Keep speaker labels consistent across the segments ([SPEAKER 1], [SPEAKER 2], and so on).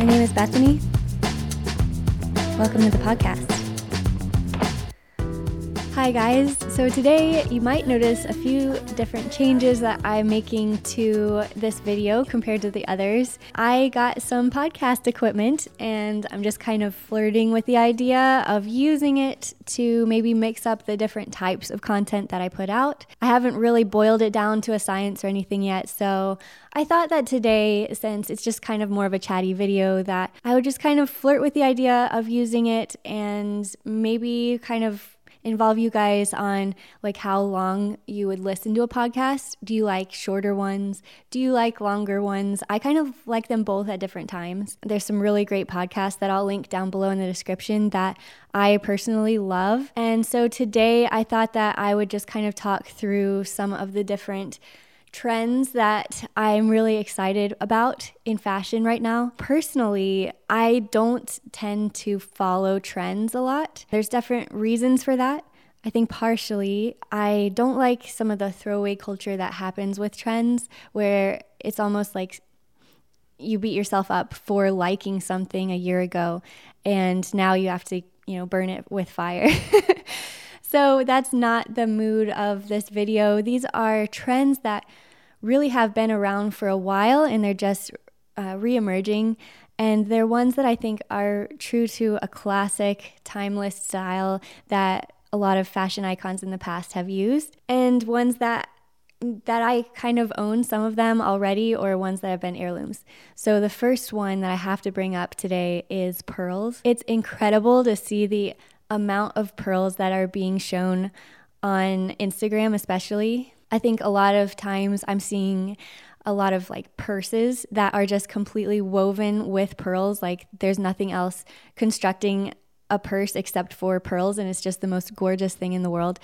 [SPEAKER 1] My name is Bethany. Welcome to the podcast. Hi, guys. So, today you might notice a few different changes that I'm making to this video compared to the others. I got some podcast equipment and I'm just kind of flirting with the idea of using it to maybe mix up the different types of content that I put out. I haven't really boiled it down to a science or anything yet, so I thought that today, since it's just kind of more of a chatty video, that I would just kind of flirt with the idea of using it and maybe kind of involve you guys on like how long you would listen to a podcast. Do you like shorter ones? Do you like longer ones? I kind of like them both at different times. There's some really great podcasts that I'll link down below in the description that I personally love. And so today I thought that I would just kind of talk through some of the different trends that I'm really excited about in fashion right now. Personally, I don't tend to follow trends a lot. There's different reasons for that. I think partially I don't like some of the throwaway culture that happens with trends where it's almost like you beat yourself up for liking something a year ago and now you have to, you know, burn it with fire. So that's not the mood of this video. These are trends that really have been around for a while and they're just uh, re-emerging and they're ones that I think are true to a classic timeless style that a lot of fashion icons in the past have used and ones that that I kind of own some of them already or ones that have been heirlooms. So the first one that I have to bring up today is pearls. It's incredible to see the amount of pearls that are being shown on Instagram, especially. I think a lot of times I'm seeing a lot of like purses that are just completely woven with pearls. Like there's nothing else constructing a purse except for pearls, and it's just the most gorgeous thing in the world.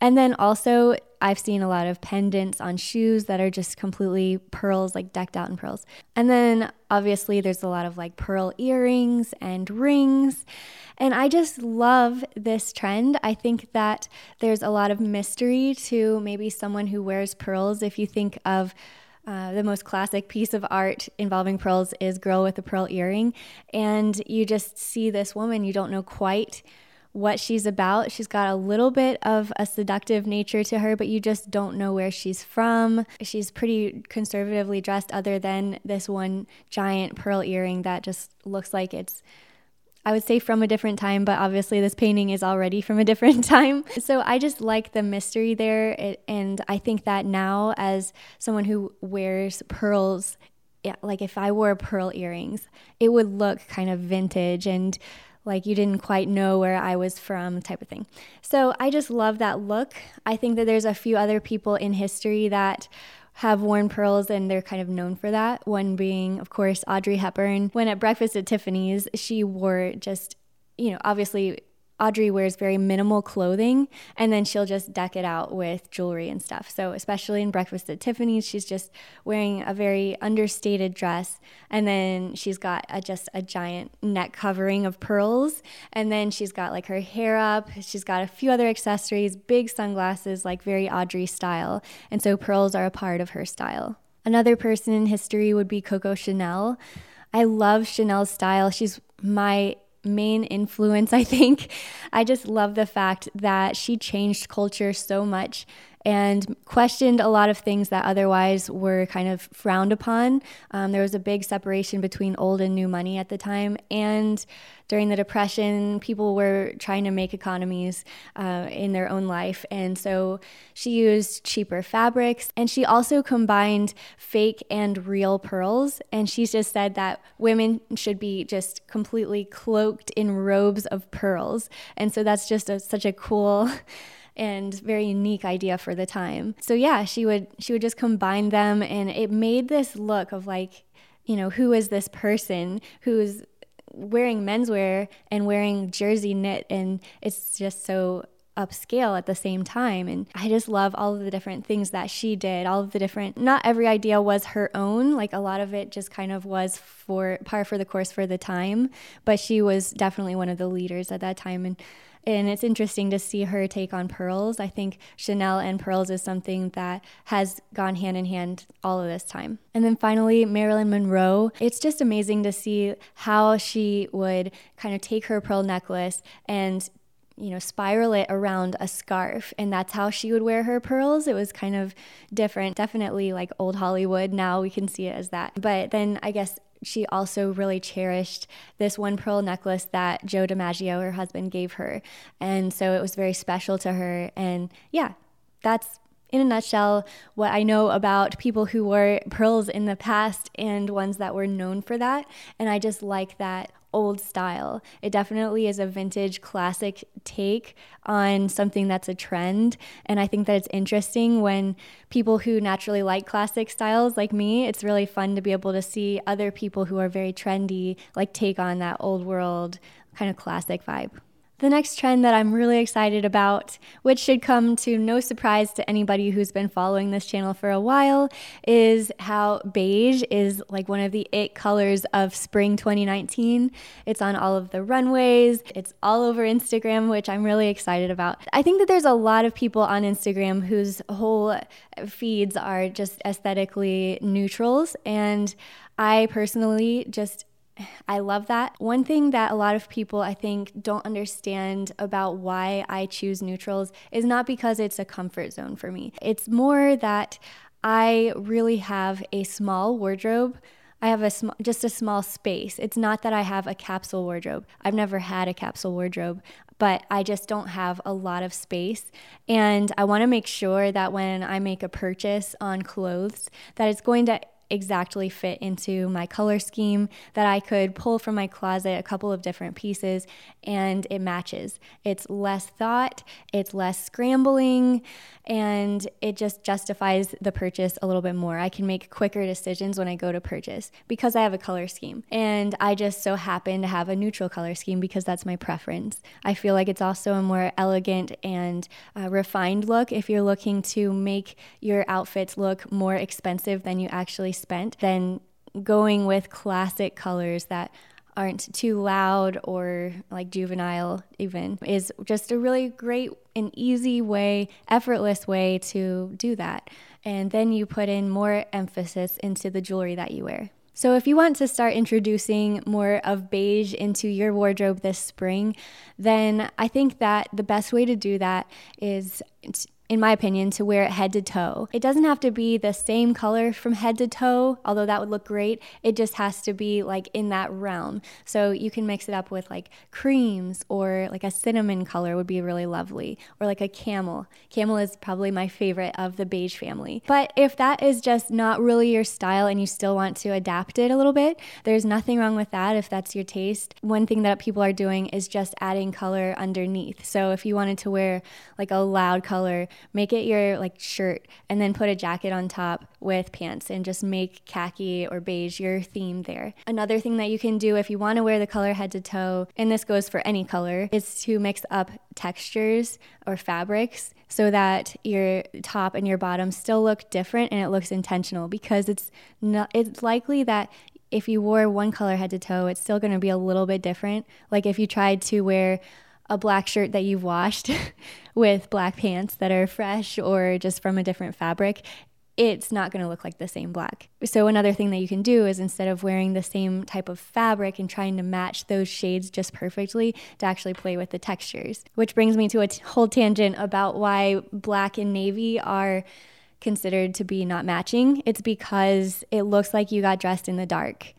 [SPEAKER 1] And then also, I've seen a lot of pendants on shoes that are just completely pearls, like decked out in pearls. And then obviously, there's a lot of like pearl earrings and rings. And I just love this trend. I think that there's a lot of mystery to maybe someone who wears pearls. If you think of uh, the most classic piece of art involving pearls is Girl with a Pearl Earring. And you just see this woman, you don't know quite what she's about. She's got a little bit of a seductive nature to her, but you just don't know where she's from. She's pretty conservatively dressed, other than this one giant pearl earring that just looks like it's. I would say from a different time, but obviously this painting is already from a different time. So I just like the mystery there. And I think that now, as someone who wears pearls, like if I wore pearl earrings, it would look kind of vintage and like you didn't quite know where I was from, type of thing. So I just love that look. I think that there's a few other people in history that have worn pearls and they're kind of known for that. One being, of course, Audrey Hepburn. When at breakfast at Tiffany's, she wore just, you know, obviously Audrey wears very minimal clothing and then she'll just deck it out with jewelry and stuff. So, especially in Breakfast at Tiffany's, she's just wearing a very understated dress and then she's got a, just a giant neck covering of pearls. And then she's got like her hair up, she's got a few other accessories, big sunglasses, like very Audrey style. And so, pearls are a part of her style. Another person in history would be Coco Chanel. I love Chanel's style. She's my main influence, I think. I just love the fact that she changed culture so much and questioned a lot of things that otherwise were kind of frowned upon. Um, there was a big separation between old and new money at the time. And during the Depression, people were trying to make economies uh, in their own life. And so she used cheaper fabrics. And she also combined fake and real pearls. And she's just said that women should be just completely cloaked in robes of pearls. And so that's just a, such a cool and very unique idea for the time. So yeah, she would she would just combine them and it made this look of like, you know, who is this person who's wearing menswear and wearing jersey knit and it's just so upscale at the same time. And I just love all of the different things that she did, all of the different, not every idea was her own. Like a lot of it just kind of was for par for the course for the time. But she was definitely one of the leaders at that time. And and it's interesting to see her take on pearls. I think Chanel and pearls is something that has gone hand in hand all of this time. And then finally, Marilyn Monroe. It's just amazing to see how she would kind of take her pearl necklace and you know, spiral it around a scarf. And that's how she would wear her pearls. It was kind of different, definitely like old Hollywood. Now we can see it as that. But then I guess she also really cherished this one pearl necklace that Joe DiMaggio, her husband, gave her. And so it was very special to her. And yeah, that's in a nutshell what I know about people who wore pearls in the past and ones that were known for that. And I just like that old style. It definitely is a vintage classic take on something that's a trend. And I think that it's interesting when people who naturally like classic styles like me, it's really fun to be able to see other people who are very trendy like take on that old world kind of classic vibe. The next trend that I'm really excited about, which should come to no surprise to anybody who's been following this channel for a while, is how beige is like one of the it colors of spring 2019. It's on all of the runways, it's all over Instagram, which I'm really excited about. I think that there's a lot of people on Instagram whose whole feeds are just aesthetically neutrals, and I personally just I love that. One thing that a lot of people I think don't understand about why I choose neutrals is not because it's a comfort zone for me. It's more that I really have a small wardrobe. I have a sm- just a small space. It's not that I have a capsule wardrobe. I've never had a capsule wardrobe, but I just don't have a lot of space. And I want to make sure that when I make a purchase on clothes that it's going to exactly fit into my color scheme that I could pull from my closet a couple of different pieces and it matches. It's less thought, it's less scrambling, and it just justifies the purchase a little bit more. I can make quicker decisions when I go to purchase because I have a color scheme. And I just so happen to have a neutral color scheme because that's my preference. I feel like it's also a more elegant and uh, refined look if you're looking to make your outfits look more expensive than you actually spent, then going with classic colors that aren't too loud or like juvenile even is just a really great and easy way effortless way to do that. And then you put in more emphasis into the jewelry that you wear. So, if you want to start introducing more of beige into your wardrobe this spring, then I think that the best way to do that is in my opinion, to wear it head to toe. It doesn't have to be the same color from head to toe, although that would look great. It just has to be like in that realm. So you can mix it up with like creams or like a cinnamon color would be really lovely, or like a camel. Camel is probably my favorite of the beige family. But if that is just not really your style and you still want to adapt it a little bit, there's nothing wrong with that if that's your taste. One thing that people are doing is just adding color underneath. So if you wanted to wear like a loud color, make it your like shirt and then put a jacket on top with pants and just make khaki or beige your theme there. Another thing that you can do if you want to wear the color head to toe, and this goes for any color, is to mix up textures or fabrics so that your top and your bottom still look different and it looks intentional because it's not it's likely that if you wore one color head to toe, it's still going to be a little bit different. Like if you tried to wear a black shirt that you've washed with black pants that are fresh or just from a different fabric, it's not going to look like the same black. So, another thing that you can do is instead of wearing the same type of fabric and trying to match those shades just perfectly, to actually play with the textures. Which brings me to a t- whole tangent about why black and navy are considered to be not matching. It's because it looks like you got dressed in the dark.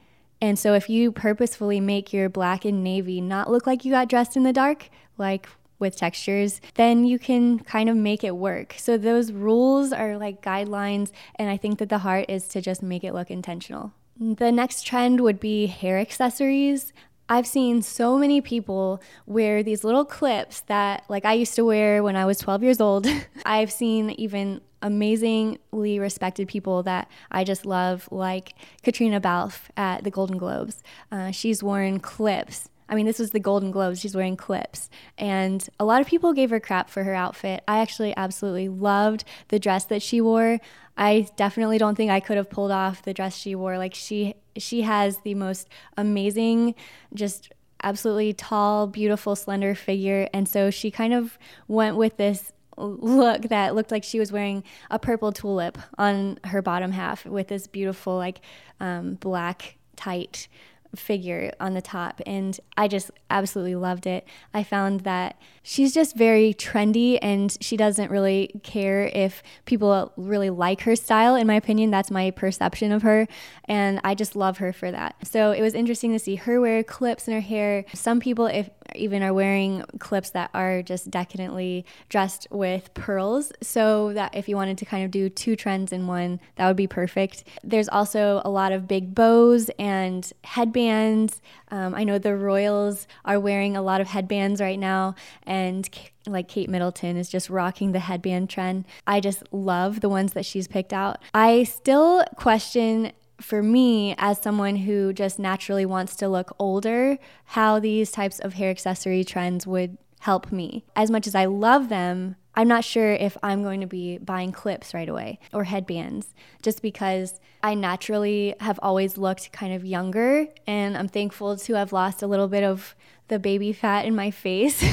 [SPEAKER 1] And so if you purposefully make your black and navy not look like you got dressed in the dark, like with textures, then you can kind of make it work. So those rules are like guidelines, and I think that the heart is to just make it look intentional. The next trend would be hair accessories. I've seen so many people wear these little clips that, like, I used to wear when I was 12 years old. I've seen even amazingly respected people that I just love, like Caitriona Balfe at the Golden Globes. Uh, she's worn clips I mean, this was the Golden Globes. She's wearing clips. And a lot of people gave her crap for her outfit. I actually absolutely loved the dress that she wore. I definitely don't think I could have pulled off the dress she wore. Like she she has the most amazing just absolutely tall, beautiful, slender figure. And so she kind of went with this look that looked like she was wearing a purple tulip on her bottom half with this beautiful, like, um, black, tight figure on the top. And I just absolutely loved it. I found that she's just very trendy and she doesn't really care if people really like her style. In my opinion, that's my perception of her. And I just love her for that. So it was interesting to see her wear clips in her hair. Some people, if even are wearing clips that are just decadently dressed with pearls. So that if you wanted to kind of do two trends in one, that would be perfect. There's also a lot of big bows and headbands. Um, I know the Royals are wearing a lot of headbands right now, and like Kate Middleton is just rocking the headband trend. I just love the ones that she's picked out. I still question for me, as someone who just naturally wants to look older, how these types of hair accessory trends would help me. As much as I love them, I'm not sure if I'm going to be buying clips right away or headbands just because I naturally have always looked kind of younger and I'm thankful to have lost a little bit of the baby fat in my face,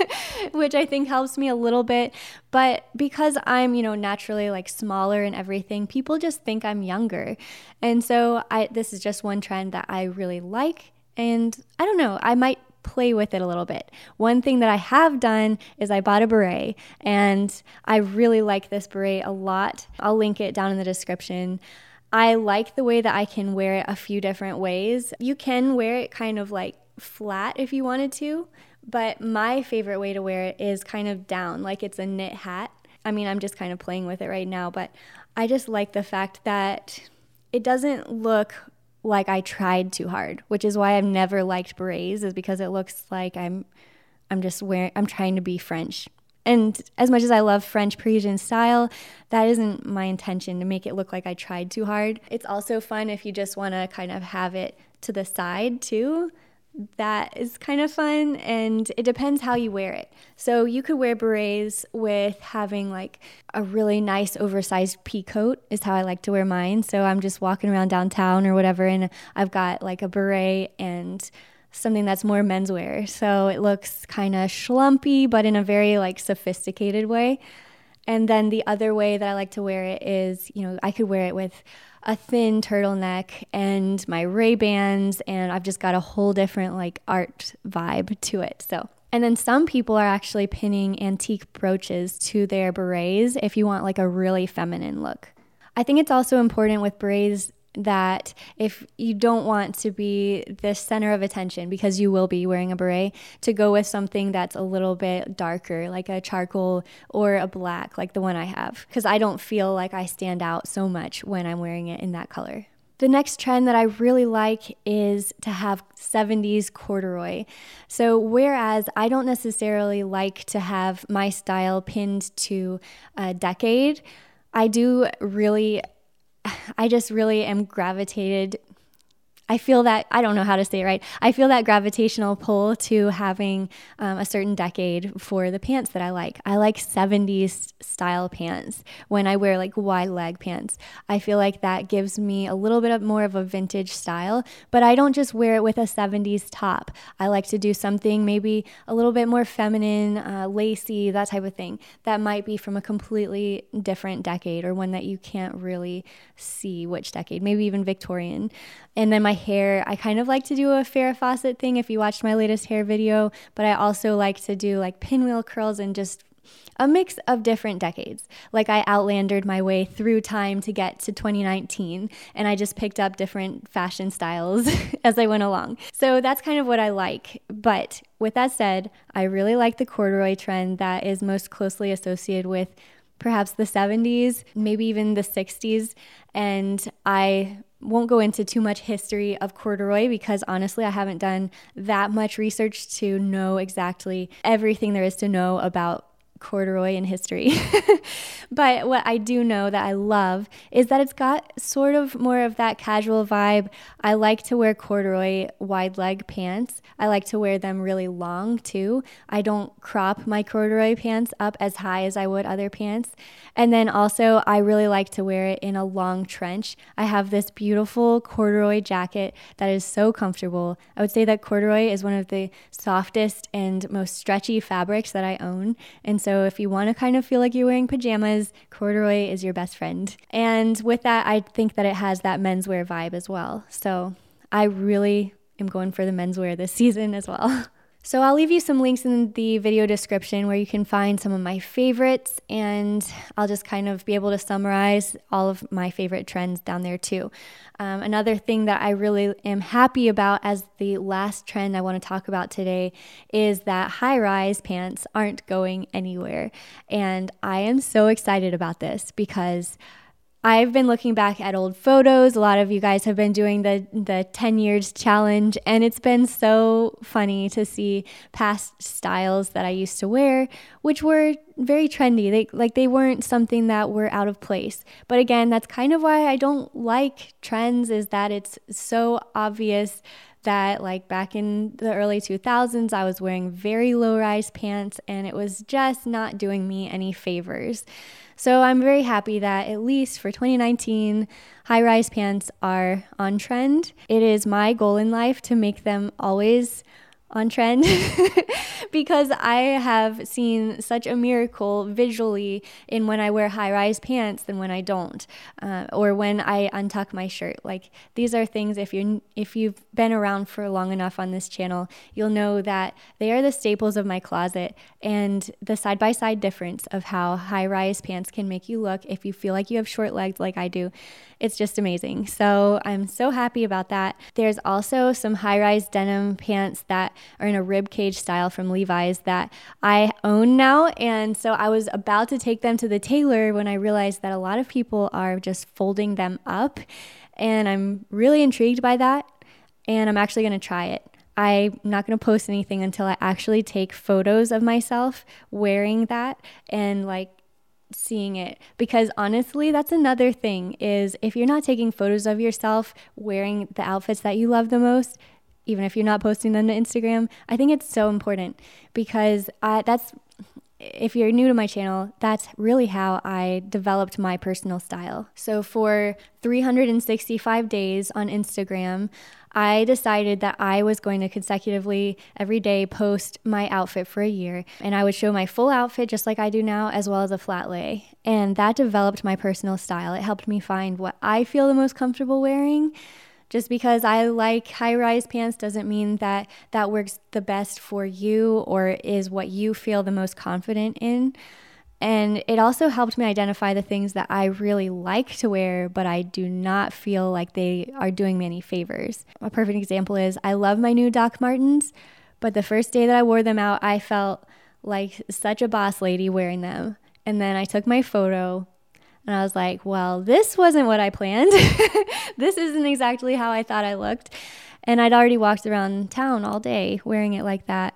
[SPEAKER 1] which I think helps me a little bit. But because I'm, you know, naturally like smaller and everything, people just think I'm younger. And so I this is just one trend that I really like and I don't know, I might play with it a little bit. One thing that I have done is I bought a beret and I really like this beret a lot. I'll link it down in the description. I like the way that I can wear it a few different ways. You can wear it kind of like flat if you wanted to, but my favorite way to wear it is kind of down, like it's a knit hat. I mean, I'm just kind of playing with it right now, but I just like the fact that it doesn't look like I tried too hard, which is why I've never liked berets is because it looks like I'm I'm just wearing I'm trying to be French. And as much as I love French Parisian style, that isn't my intention to make it look like I tried too hard. It's also fun if you just want to kind of have it to the side too that is kind of fun and it depends how you wear it. So you could wear berets with having like a really nice oversized pea coat is how I like to wear mine. So I'm just walking around downtown or whatever and I've got like a beret and something that's more menswear. So it looks kind of schlumpy but in a very like sophisticated way. And then the other way that I like to wear it is, you know, I could wear it with a thin turtleneck and my Ray Bans, and I've just got a whole different like art vibe to it. So, and then some people are actually pinning antique brooches to their berets if you want like a really feminine look. I think it's also important with berets that if you don't want to be the center of attention because you will be wearing a beret to go with something that's a little bit darker like a charcoal or a black like the one I have because I don't feel like I stand out so much when I'm wearing it in that color. The next trend that I really like is to have 70s corduroy. So, whereas I don't necessarily like to have my style pinned to a decade, I do really I just really am gravitated I feel that, I don't know how to say it right. I feel that gravitational pull to having um, a certain decade for the pants that I like. I like 70s style pants when I wear like wide leg pants. I feel like that gives me a little bit of more of a vintage style, but I don't just wear it with a 70s top. I like to do something maybe a little bit more feminine, uh, lacy, that type of thing that might be from a completely different decade or one that you can't really see which decade, maybe even Victorian. And then my hair, I kind of like to do a Farrah Fawcett thing if you watched my latest hair video, but I also like to do like pinwheel curls and just a mix of different decades. Like I outlandered my way through time to get to 2019 and I just picked up different fashion styles as I went along. So that's kind of what I like. But with that said, I really like the corduroy trend that is most closely associated with perhaps the 70s, maybe even the 60s. And I won't go into too much history of corduroy because honestly, I haven't done that much research to know exactly everything there is to know about corduroy in history. but what I do know that I love is that it's got sort of more of that casual vibe. I like to wear corduroy wide leg pants. I like to wear them really long too. I don't crop my corduroy pants up as high as I would other pants. And then also, I really like to wear it in a long trench. I have this beautiful corduroy jacket that is so comfortable. I would say that corduroy is one of the softest and most stretchy fabrics that I own. And so, if you want to kind of feel like you're wearing pajamas, corduroy is your best friend. And with that, I think that it has that menswear vibe as well. So, I really am going for the menswear this season as well. So I'll leave you some links in the video description where you can find some of my favorites, and I'll just kind of be able to summarize all of my favorite trends down there too. Um, another thing that I really am happy about as the last trend I want to talk about today is that high rise pants aren't going anywhere. And I am so excited about this because I've been looking back at old photos. A lot of you guys have been doing the the 10 years challenge and it's been so funny to see past styles that I used to wear which were very trendy. They like they weren't something that were out of place. But again, that's kind of why I don't like trends is that it's so obvious that like back in the early 2000s I was wearing very low rise pants and it was just not doing me any favors. So I'm very happy that at least for 2019, high rise pants are on trend. It is my goal in life to make them always on trend because I have seen such a miracle visually in when I wear high rise pants than when I don't, uh, or when I untuck my shirt. Like these are things if you if you've been around for long enough on this channel, you'll know that they are the staples of my closet and the side by side difference of how high rise pants can make you look if you feel like you have short legs like I do. It's just amazing. So I'm so happy about that. There's also some high rise denim pants that are in a rib cage style from Levi's that I own now. And so I was about to take them to the tailor when I realized that a lot of people are just folding them up. And I'm really intrigued by that. And I'm actually going to try it. I'm not going to post anything until I actually take photos of myself wearing that and like seeing it because honestly that's another thing is if you're not taking photos of yourself wearing the outfits that you love the most even if you're not posting them to Instagram. I think it's so important because I, that's if you're new to my channel, that's really how I developed my personal style. So for 365 days on Instagram, I decided that I was going to consecutively every day post my outfit for a year and I would show my full outfit just like I do now as well as a flat lay. And that developed my personal style. It helped me find what I feel the most comfortable wearing just because I like high rise pants doesn't mean that that works the best for you or is what you feel the most confident in. And it also helped me identify the things that I really like to wear, but I do not feel like they are doing me any favors. A perfect example is I love my new Doc Martens, but the first day that I wore them out, I felt like such a boss lady wearing them. And then I took my photo and I was like, well, this wasn't what I planned. this isn't exactly how I thought I looked. And I'd already walked around town all day wearing it like that.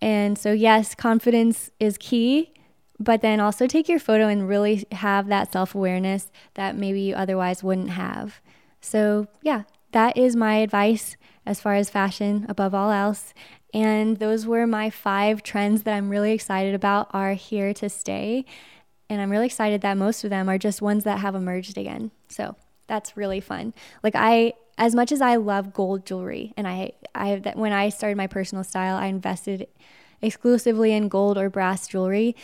[SPEAKER 1] And so, yes, confidence is key, but then also take your photo and really have that self awareness that maybe you otherwise wouldn't have. So, yeah, that is my advice as far as fashion above all else. And those were my five trends that I'm really excited about are here to stay. And I'm really excited that most of them are just ones that have emerged again. So that's really fun. Like I as much as I love gold jewelry and I I that when I started my personal style, I invested exclusively in gold or brass jewelry.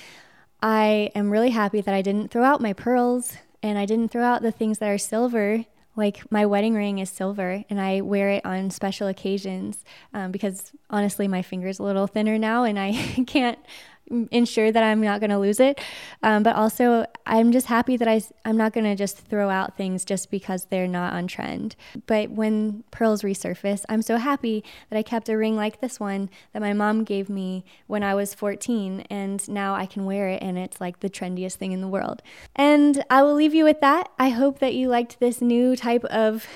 [SPEAKER 1] I am really happy that I didn't throw out my pearls and I didn't throw out the things that are silver. Like my wedding ring is silver and I wear it on special occasions um, because honestly, my finger's a little thinner now and I can't ensure that I'm not going to lose it. Um, but also, I'm just happy that I, I'm not going to just throw out things just because they're not on trend. But when pearls resurface, I'm so happy that I kept a ring like this one that my mom gave me when I was 14. And now I can wear it, and it's like the trendiest thing in the world. And I will leave you with that. I hope that you liked this new type of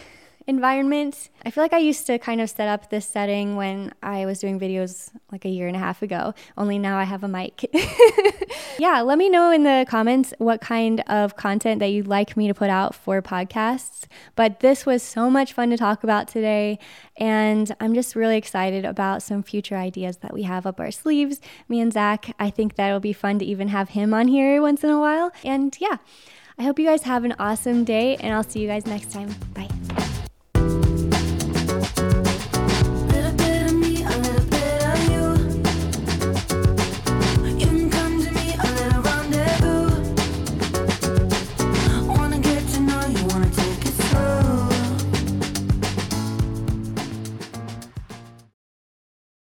[SPEAKER 1] environment. I feel like I used to kind of set up this setting when I was doing videos like a year and a half ago, only now I have a mic. yeah, let me know in the comments what kind of content that you'd like me to put out for podcasts. But this was so much fun to talk about today, and I'm just really excited about some future ideas that we have up our sleeves. Me and Zach, I think that'll be fun to even have him on here once in a while. And yeah, I hope you guys have an awesome day, and I'll see you guys next time. Bye.